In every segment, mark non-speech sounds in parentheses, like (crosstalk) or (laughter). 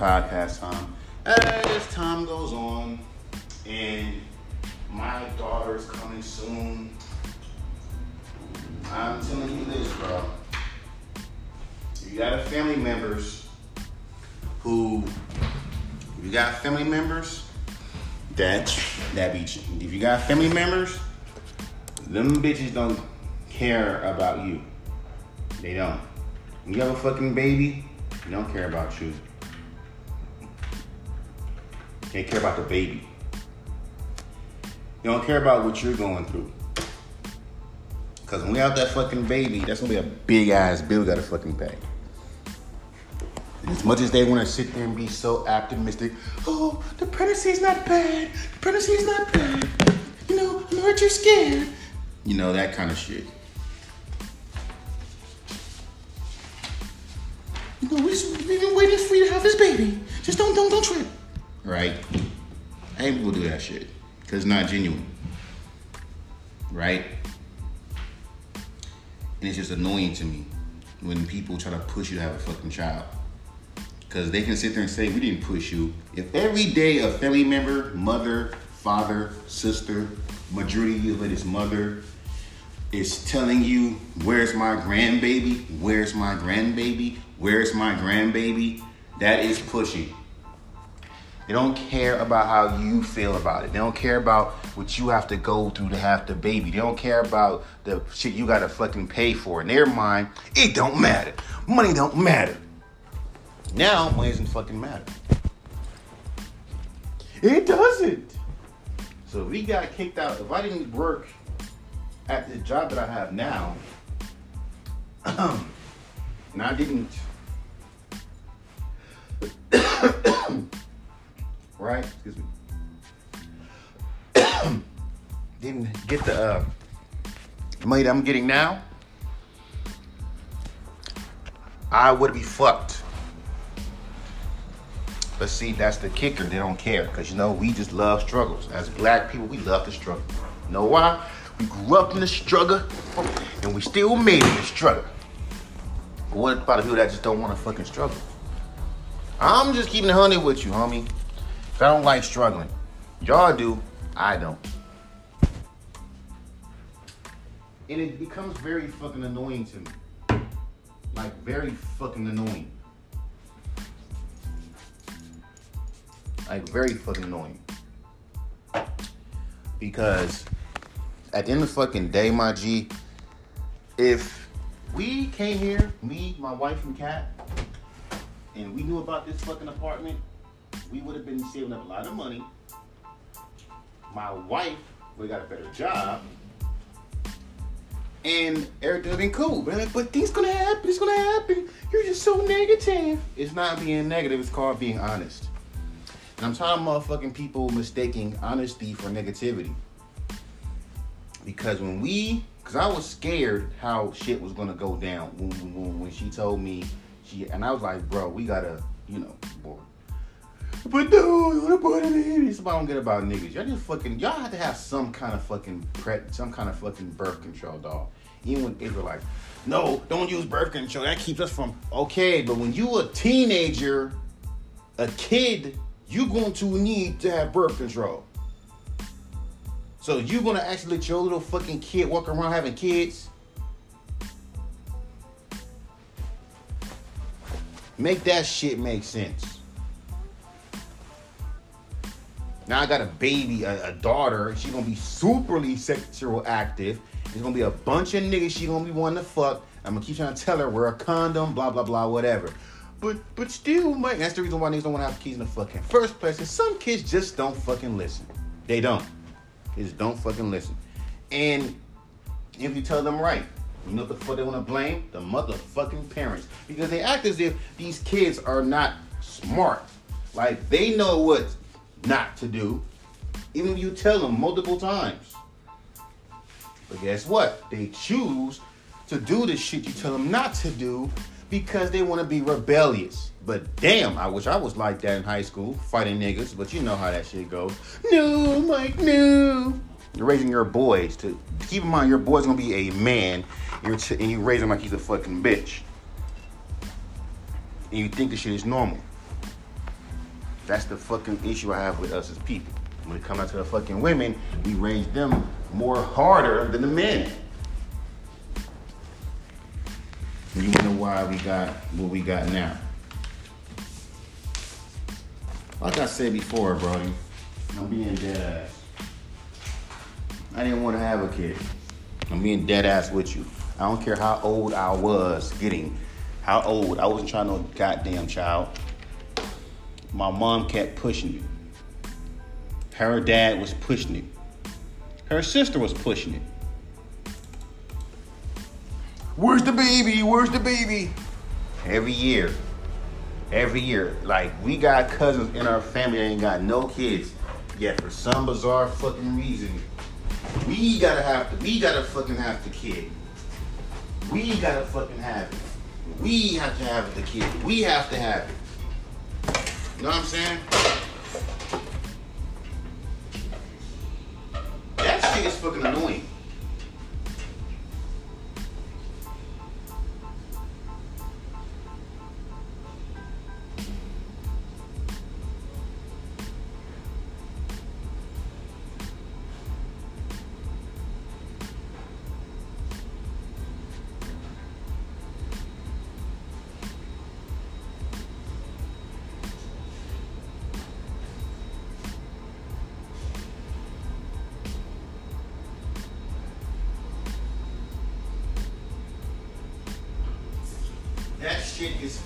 podcast time. As time goes on, and my daughter's coming soon, I'm telling you this, bro. You got a family members who, you got family members that that be. If you got family members, them bitches don't care about you. They don't. When you have a fucking baby, they don't care about you. They care about the baby. They don't care about what you're going through. Cause when we have that fucking baby, that's gonna be a big ass bill gotta fucking pay. As much as they want to sit there and be so optimistic, oh, the pregnancy's not bad. The pregnancy's not bad. You know, I that you're scared. You know, that kind of shit. You know, we just, we've been waiting for you to have this baby. Just don't, don't, don't trip. Right? I hate people do that shit. Because it's not genuine. Right? And it's just annoying to me when people try to push you to have a fucking child. Because they can sit there and say, we didn't push you. If every day a family member, mother, father, sister, majority of it is mother, is telling you, where's my grandbaby? Where's my grandbaby? Where's my grandbaby? That is pushing. They don't care about how you feel about it. They don't care about what you have to go through to have the baby. They don't care about the shit you gotta fucking pay for. In their mind, it don't matter. Money don't matter. Now, money doesn't fucking matter. It doesn't. So we got kicked out, if I didn't work at the job that I have now, (clears throat) and I didn't, right? Excuse me. (coughs) didn't get the uh, money that I'm getting now, I would be fucked. But see, that's the kicker. They don't care. Because, you know, we just love struggles. As black people, we love to struggle. You know why? We grew up in the struggle, and we still made it in the struggle. But what about the people that just don't want to fucking struggle? I'm just keeping it honey with you, homie. I don't like struggling. Y'all do, I don't. And it becomes very fucking annoying to me. Like, very fucking annoying. Like, very fucking annoying. Because at the end of the fucking day, my G, if we came here, me, my wife, and cat, and we knew about this fucking apartment, we would have been saving up a lot of money. My wife would have got a better job. And everything would have been cool. But, like, but things gonna happen, it's gonna happen. You're just so negative. It's not being negative, it's called being honest. And I'm tired of motherfucking people mistaking honesty for negativity. Because when we, because I was scared how shit was gonna go down when, when, when she told me she, and I was like, bro, we gotta, you know, boy. But dude, wanna put it. It's about don't get about niggas. Y'all just fucking, y'all have to have some kind of fucking pre, some kind of fucking birth control, dog. Even when Israelites, no, don't use birth control. That keeps us from okay. But when you a teenager, a kid you're going to need to have birth control. So you're gonna actually let your little fucking kid walk around having kids? Make that shit make sense. Now I got a baby, a, a daughter. She's gonna be superly sexual active. There's gonna be a bunch of niggas she gonna be wanting to fuck. I'm gonna keep trying to tell her wear a condom, blah blah blah, whatever. But but still, Mike, that's the reason why niggas don't want to have kids in the fucking first place. Is some kids just don't fucking listen. They don't. They just don't fucking listen. And if you tell them right, you know what the fuck they want to blame? The motherfucking parents. Because they act as if these kids are not smart. Like they know what not to do. Even if you tell them multiple times. But guess what? They choose to do the shit you tell them not to do because they want to be rebellious. But damn, I wish I was like that in high school, fighting niggas. But you know how that shit goes. No, Mike, no. You're raising your boys to keep in mind your boy's gonna be a man, you're t- and you raise him like he's a fucking bitch, and you think the shit is normal. That's the fucking issue I have with us as people. When it comes out to the fucking women, we raise them more harder than the men. You know why we got what we got now. Like I said before, Brody, I'm being dead ass. I didn't want to have a kid. I'm being dead ass with you. I don't care how old I was getting, how old. I wasn't trying no goddamn child. My mom kept pushing it. Her dad was pushing it. Her sister was pushing it. Where's the baby? Where's the baby? Every year. Every year. Like, we got cousins in our family that ain't got no kids. Yet, for some bizarre fucking reason, we gotta have to, we gotta fucking have the kid. We gotta fucking have it. We have to have the kid. We have to have it. You know what I'm saying? That shit is fucking annoying.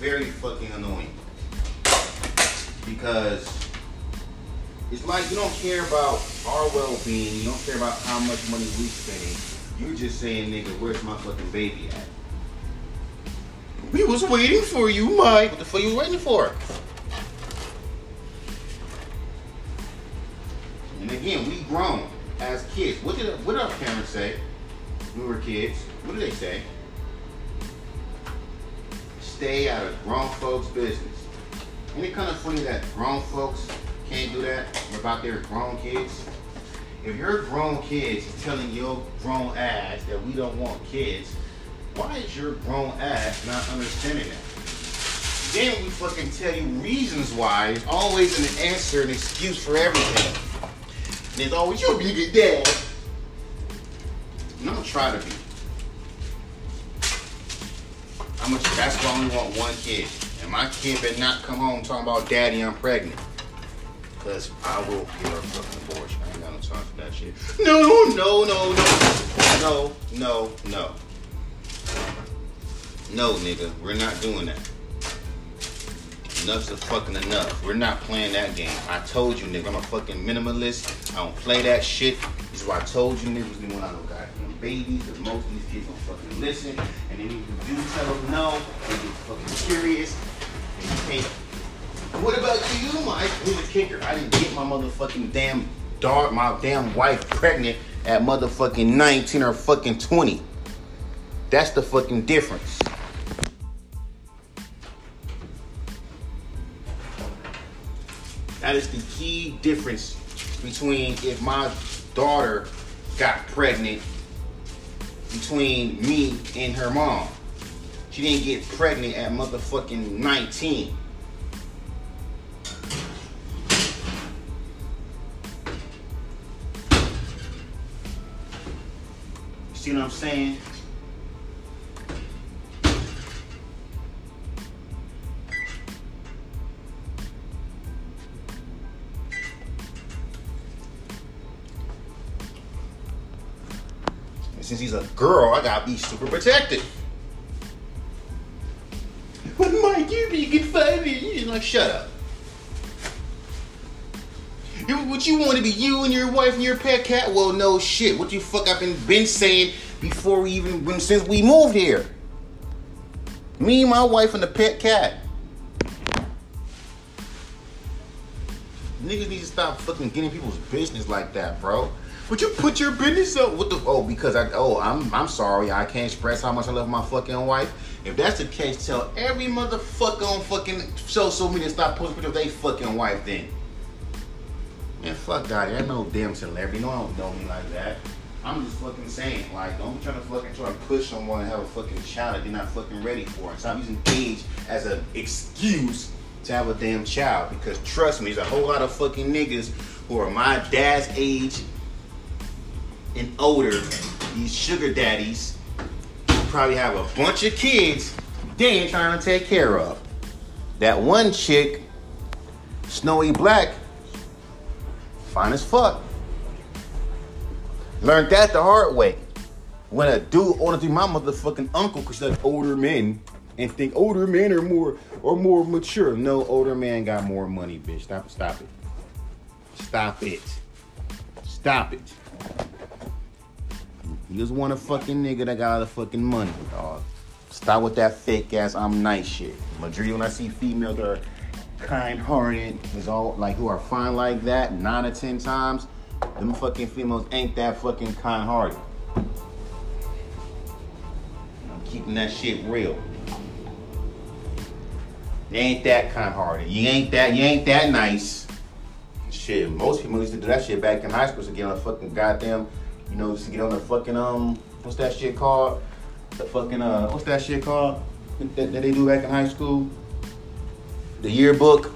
Very fucking annoying. Because it's like you don't care about our well being, you don't care about how much money we spending. You're just saying, nigga, where's my fucking baby at? We was waiting for you, Mike. What the fuck you waiting for? And again, we grown as kids. What did what did our parents say? when We were kids. What did they say? Stay out of grown folks' business. Ain't it kind of funny that grown folks can't do that about their grown kids? If your grown kids is telling your grown ass that we don't want kids, why is your grown ass not understanding that? Then we fucking tell you reasons why. It's always an answer, an excuse for everything. And it's always, you'll be a good dad. And I'm gonna try to be. I'm gonna, that's why I only want one kid. And my kid better not come home talking about daddy, I'm pregnant. Cause I will give her fucking abortion. I ain't got no time for that shit. No, no, no, no. No, no, no. No, nigga, we're not doing that. Enough's a fucking enough. We're not playing that game. I told you, nigga, I'm a fucking minimalist. I don't play that shit. This is why I told you niggas we out no goddamn babies, because most of these kids don't fucking listen. And then you do tell them no, they get fucking curious. And you can't. What about you, Mike? Here's the kicker. I didn't get my motherfucking damn dog, my damn wife pregnant at motherfucking 19 or fucking 20. That's the fucking difference. That is the key difference between if my daughter got pregnant between me and her mom. She didn't get pregnant at motherfucking 19. See what I'm saying? And since he's a girl, I gotta be super protective. But Mike, you be good five You're like, shut up. You, what you want to be you and your wife and your pet cat? Well, no shit. What you fuck I've been been saying before we even since we moved here. Me, my wife, and the pet cat. Niggas need to stop fucking getting people's business like that, bro. Would you put your business up? What the? Oh, because I. Oh, I'm. I'm sorry. I can't express how much I love my fucking wife. If that's the case, tell every motherfucker on fucking social media stop posting pictures of their fucking wife. Then. Man, fuck that. I no damn celebrity. No, I don't know me like that. I'm just fucking saying, like, don't be trying to fucking try to push someone and have a fucking child that they're not fucking ready for. And stop using age as an excuse to have a damn child. Because trust me, there's a whole lot of fucking niggas who are my dad's age and older, these sugar daddies, probably have a bunch of kids they ain't trying to take care of. That one chick, Snowy Black, fine as fuck. Learned that the hard way. When a dude to be my motherfucking uncle because like older men and think older men are more or more mature. No, older man got more money, bitch. Stop stop it. Stop it. Stop it. You just want a fucking nigga that got all the fucking money, dog. Stop with that fake ass I'm nice shit. Majority when I see females that are kind hearted, is all like who are fine like that, nine or ten times, them fucking females ain't that fucking kind hearted. I'm keeping that shit real. You ain't that kind hearted. You ain't that, you ain't that nice. Shit, most people used to do that shit back in high school to get on a fucking goddamn, you know, just to get on the fucking um, what's that shit called? The fucking uh, what's that shit called that, that they do back in high school? The yearbook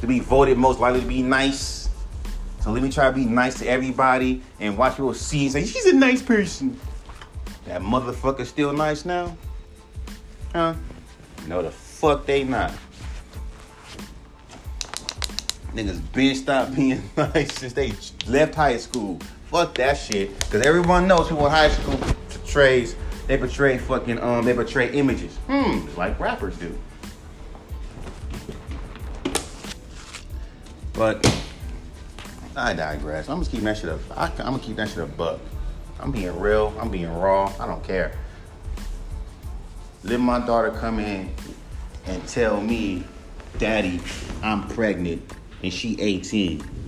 to be voted most likely to be nice. So let me try to be nice to everybody and watch people see and say she's a nice person. That motherfucker still nice now? Huh? No, the fuck they not. Niggas been stopped (laughs) being nice since they left high school. Fuck that shit. Cause everyone knows people in high school portrays they portray fucking um they portray images. Hmm, like rappers do. But I digress. I'm just keeping that shit up. I, am gonna keep that shit a buck. I'm being real. I'm being raw. I don't care. Let my daughter come in and tell me, Daddy, I'm pregnant and she 18.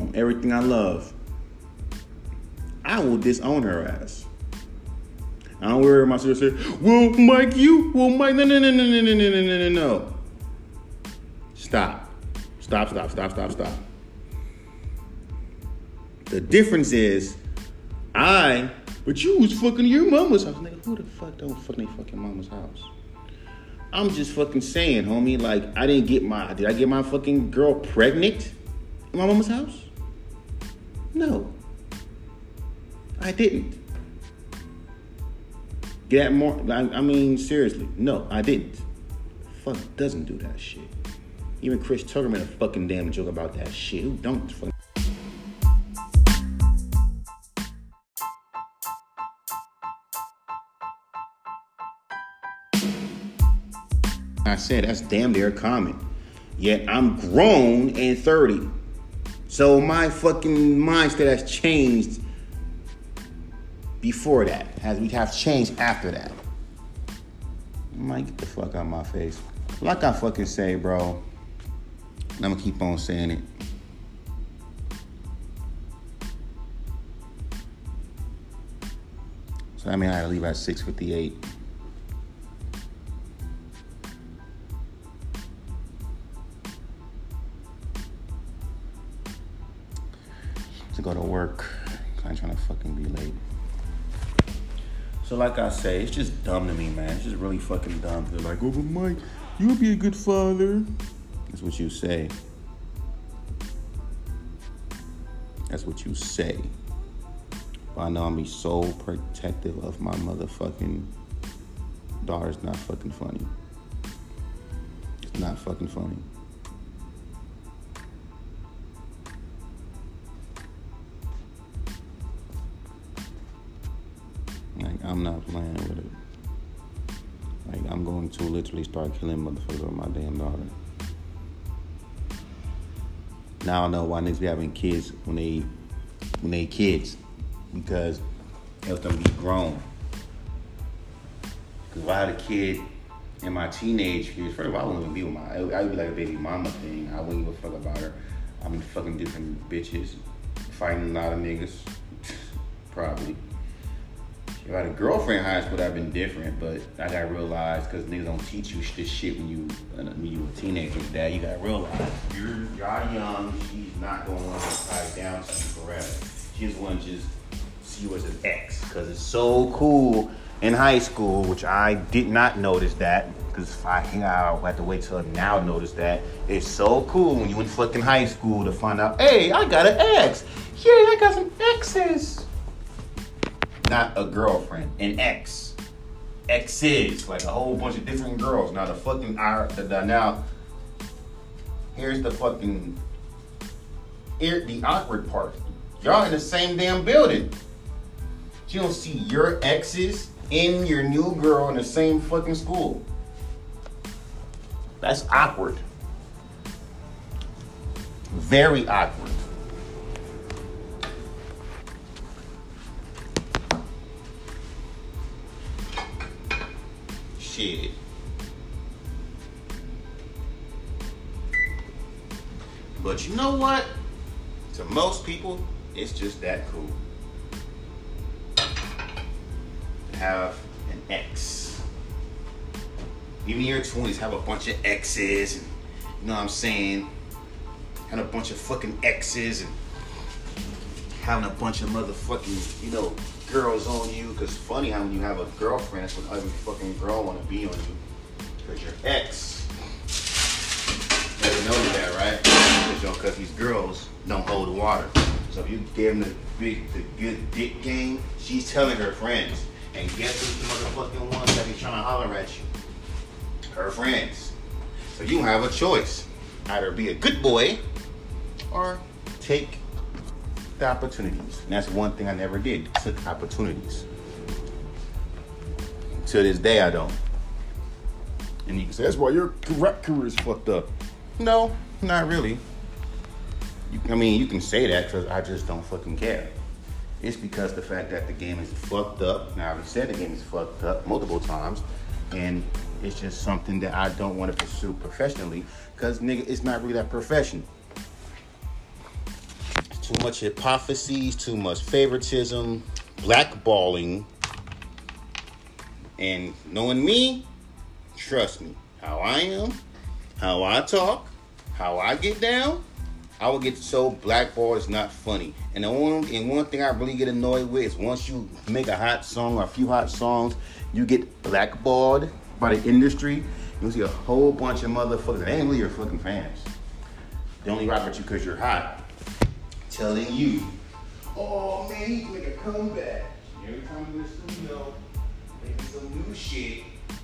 On everything I love, I will disown her ass. I don't worry my sister say, well, Mike, you, well, Mike, no, no, no, no, no, no, no, no, no, no. No. Stop. Stop, stop, stop, stop, stop. The difference is, I, but you was fucking your mama's house. Nigga, who the fuck don't fuck their fucking mama's house? I'm just fucking saying, homie, like, I didn't get my, did I get my fucking girl pregnant my mama's house? No. I didn't. Get more, I, I mean, seriously, no, I didn't. Fuck doesn't do that shit. Even Chris Tucker made a fucking damn joke about that shit. Who don't fucking I said that's damn near common. Yet I'm grown and 30. So my fucking mindset has changed before that. Has we have changed after that. I Might get the fuck out of my face. Like I fucking say, bro. and I'm gonna keep on saying it. So I mean I had to leave at 658. Like I say, it's just dumb to me, man. It's just really fucking dumb. They're like, oh, but Mike, you would be a good father. That's what you say. That's what you say. But I know I'm be so protective of my motherfucking daughter's not fucking funny. It's not fucking funny. I'm not playing with it. Like I'm going to literally start killing motherfuckers with my damn daughter. Now I know why niggas be having kids when they when they kids because it helps them be grown. Cause if I had a kid in my teenage years, first of all, I wouldn't even be with my. I would be like a baby mama thing. I wouldn't give a fuck about her. I'm fucking different bitches, fighting a lot of niggas, (laughs) probably. If I had a girlfriend in high school, that'd been different. But I gotta realize because niggas don't teach you this shit when you when you a teenager. Dad, you gotta realize you're y'all young. She's not gonna want to tie down to you forever. She just want to just see you as an ex because it's so cool in high school, which I did not notice that because I I have to wait till now to notice that. It's so cool when you in fucking high school to find out, hey, I got an ex. Yeah, I got some exes. Not a girlfriend, an ex. Exes, like a whole bunch of different girls. Now the fucking now here's the fucking the awkward part. Y'all in the same damn building. You don't see your exes in your new girl in the same fucking school. That's awkward. Very awkward. Shit. But you know what? To most people, it's just that cool. To have an ex. Even in your 20s, have a bunch of exes and you know what I'm saying? Having a bunch of fucking exes and having a bunch of motherfucking, you know, girls on you. Cause funny how when you have a girlfriend, that's when every fucking girl wanna be on you. Cause your ex never noticed that, right? Cause, you know, cause these girls don't hold water. So if you give them the big, the good dick game, she's telling her friends. And guess who's the motherfucking ones that be trying to holler at you? Her friends. So you have a choice. Either be a good boy or take the opportunities. And that's one thing I never did. Took opportunities. To this day I don't. And you can say, that's why your rap career is fucked up. No, not really. You, I mean, you can say that because I just don't fucking care. It's because the fact that the game is fucked up. Now, I've said the game is fucked up multiple times, and it's just something that I don't want to pursue professionally because, nigga, it's not really that professional. Too much hypocrisy, too much favoritism, blackballing, and knowing me, trust me, how I am, how I talk, how I get down, I will get so blackball is not funny. And the one and one thing I really get annoyed with is once you make a hot song or a few hot songs, you get blackballed by the industry. You see a whole bunch of motherfuckers. They ain't really your fucking fans. They only rock with you because you're hot. Telling you, oh man, he make a comeback. Every time you in the studio, making some new shit.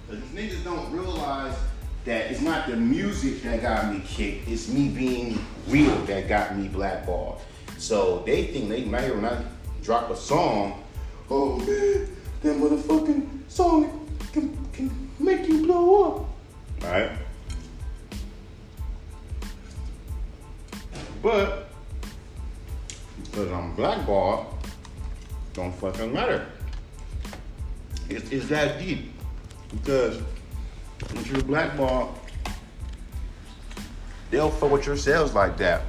Cause these niggas don't realize that it's not the music that got me kicked, it's me being real that got me blackballed. So they think they might hear when I drop a song, oh man, that motherfucking song can, can make you blow up. Alright? But because I'm blackballed, don't fucking matter. It's, it's that deep. Because once you're blackballed, they'll fuck with your sales like that.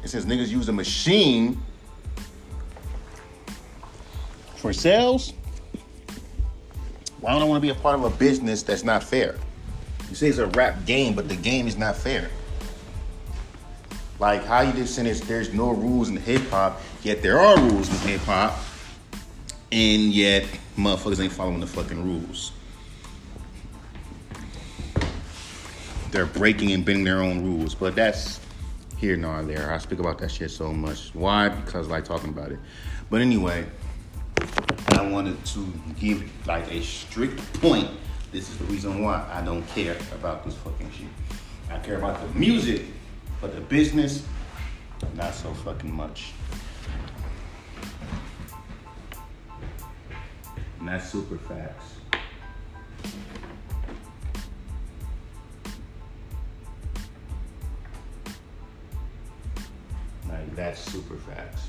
And since niggas use a machine for sales, why don't I want to be a part of a business that's not fair? You say it's a rap game, but the game is not fair. Like how you just saying there's, there's no rules in hip hop, yet there are rules in hip hop, and yet motherfuckers ain't following the fucking rules. they're breaking and bending their own rules. But that's here nor there. I speak about that shit so much. Why? Because I like talking about it. But anyway, I wanted to give like a strict point. This is the reason why I don't care about this fucking shit. I care about the music, but the business, not so fucking much. And that's super facts. That's super facts.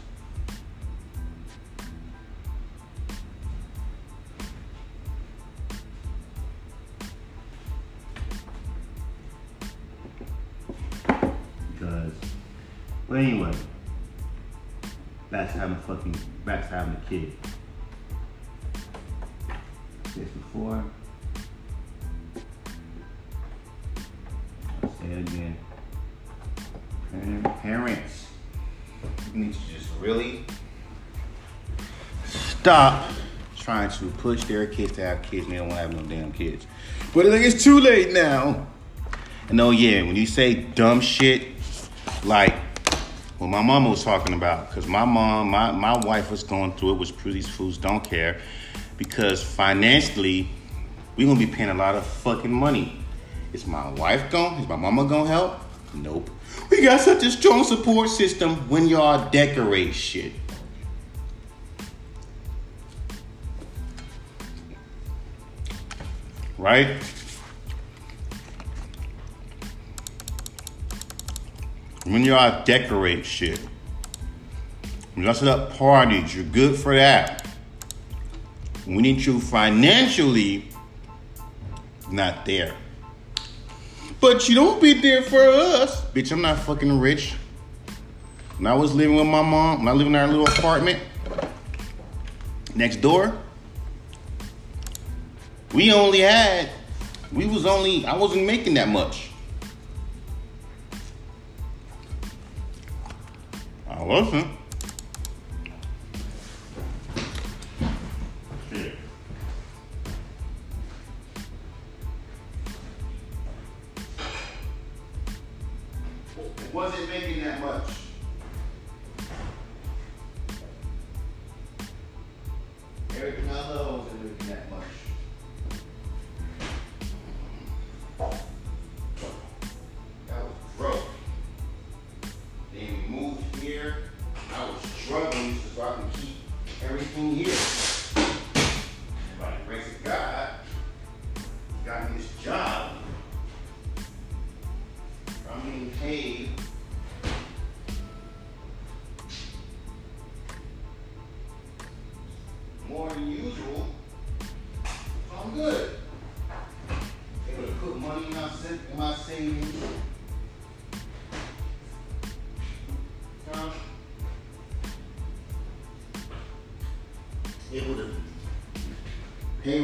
Well, anyway, a fucking, having a kid. This before. I'll say it again. Parents need to just really stop trying to push their kids to have kids they don't want to have no damn kids. But I think it's too late now. And oh yeah, when you say dumb shit, like what my mama was talking about, because my mom, my, my wife was going through it, which these fools don't care, because financially, we're gonna be paying a lot of fucking money. Is my wife going? Is my mama gonna help? Nope. We got such a strong support system when y'all decorate shit. Right? When y'all decorate shit. When y'all set up parties, you're good for that. We need you financially not there. But you don't be there for us. Bitch, I'm not fucking rich. When I was living with my mom, when I lived in our little apartment next door, we only had, we was only, I wasn't making that much. I wasn't.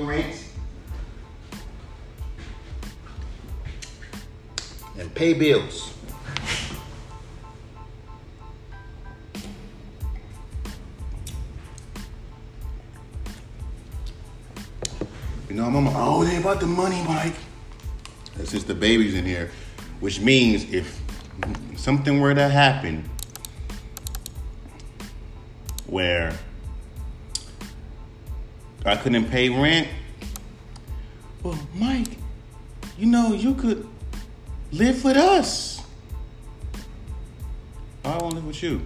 Rent. And pay bills. You know, mama, oh, they about the money, Mike. Just the babies in here, which means if something were to happen where I couldn't pay rent, well, Mike, you know, you could live with us. I want to live with you.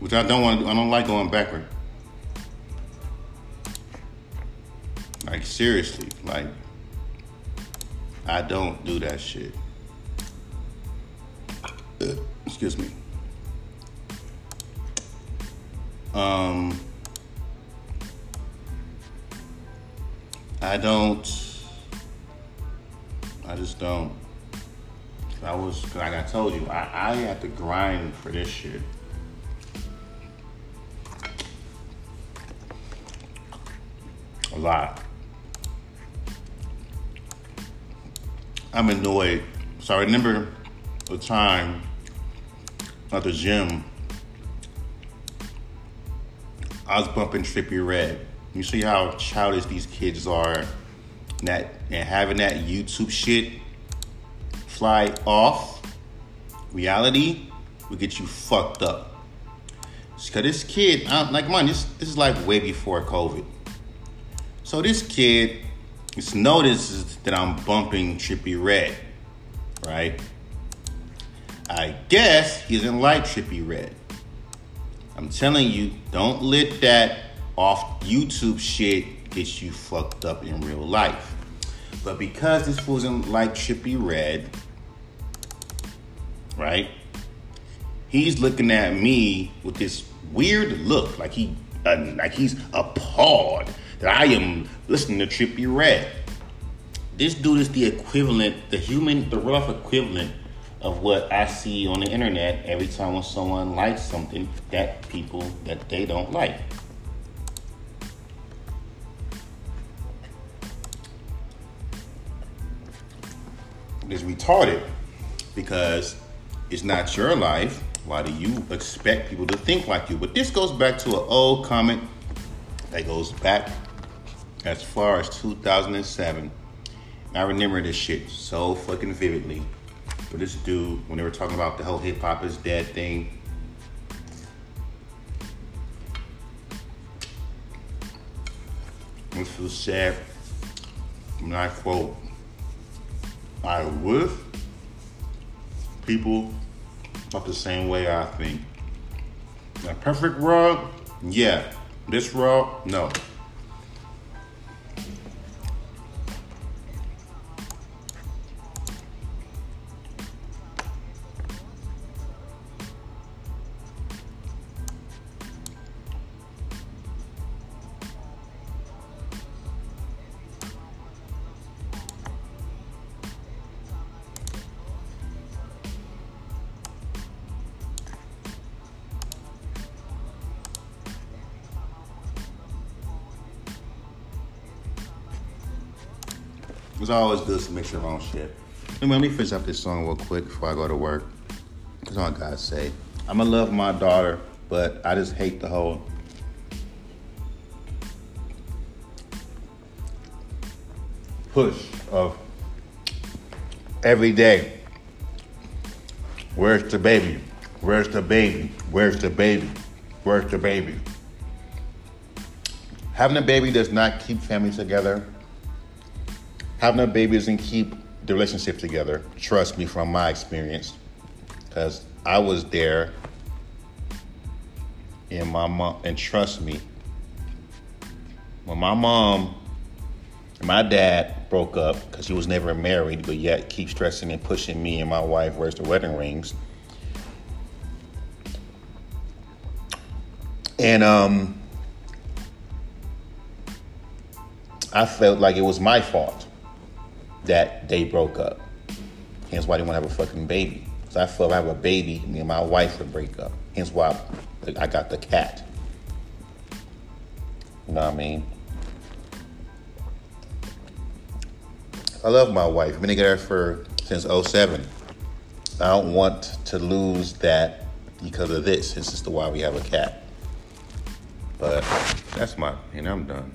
Which I don't want to do. I don't like going backward. Like seriously, like I don't do that shit. Uh, excuse me. Um I don't I just don't. I was like I told you, I, I had to grind for this shit. A lot. I'm annoyed. So I remember the time at the gym, I was bumping Trippie Redd. You see how childish these kids are, that and having that YouTube shit fly off. Reality will get you fucked up. Cause this kid, I'm, like mine, this this is like way before COVID. So this kid just notices that I'm bumping Trippie Redd, right? I guess he doesn't like Trippie Redd. I'm telling you, don't let that off YouTube shit get you fucked up in real life. But because this doesn't like Trippie Redd, right? He's looking at me with this weird look, like he, uh, like he's appalled that I am listening to Trippie Redd. This dude is the equivalent, the human, the rough equivalent of what I see on the internet every time when someone likes something that people that they don't like. It's retarded because it's not your life, Why do you expect people to think like you? But this goes back to an old comment that goes back as far as 2007. I remember this shit so fucking vividly. But this dude, when they were talking about the whole hip hop is dead thing, this was said, and I quote, I wish people thought the same way I think. A perfect rug? yeah. This rug? no. It's always good to mix your own shit. Let me finish up this song real quick before I go to work. That's all I gotta say. I'ma love my daughter, but I just hate the whole push of every day. Where's the baby? Where's the baby? Where's the baby? Where's the baby? Having a baby does not keep families together having a baby doesn't keep the relationship together. Trust me from my experience, because I was there, and my mom, and trust me, when my mom and my dad broke up because he was never married, but yet keep stressing and pushing me and my wife, where's the wedding rings? And um, I felt like it was my fault that they broke up. Hence why they want to have a fucking baby. So I feel if I have a baby, me and my wife would break up. Hence why I got the cat. You know what I mean? I love my wife. I've been together for since 07. I don't want to lose that because of this. This is the why we have a cat. But that's my, and I'm done.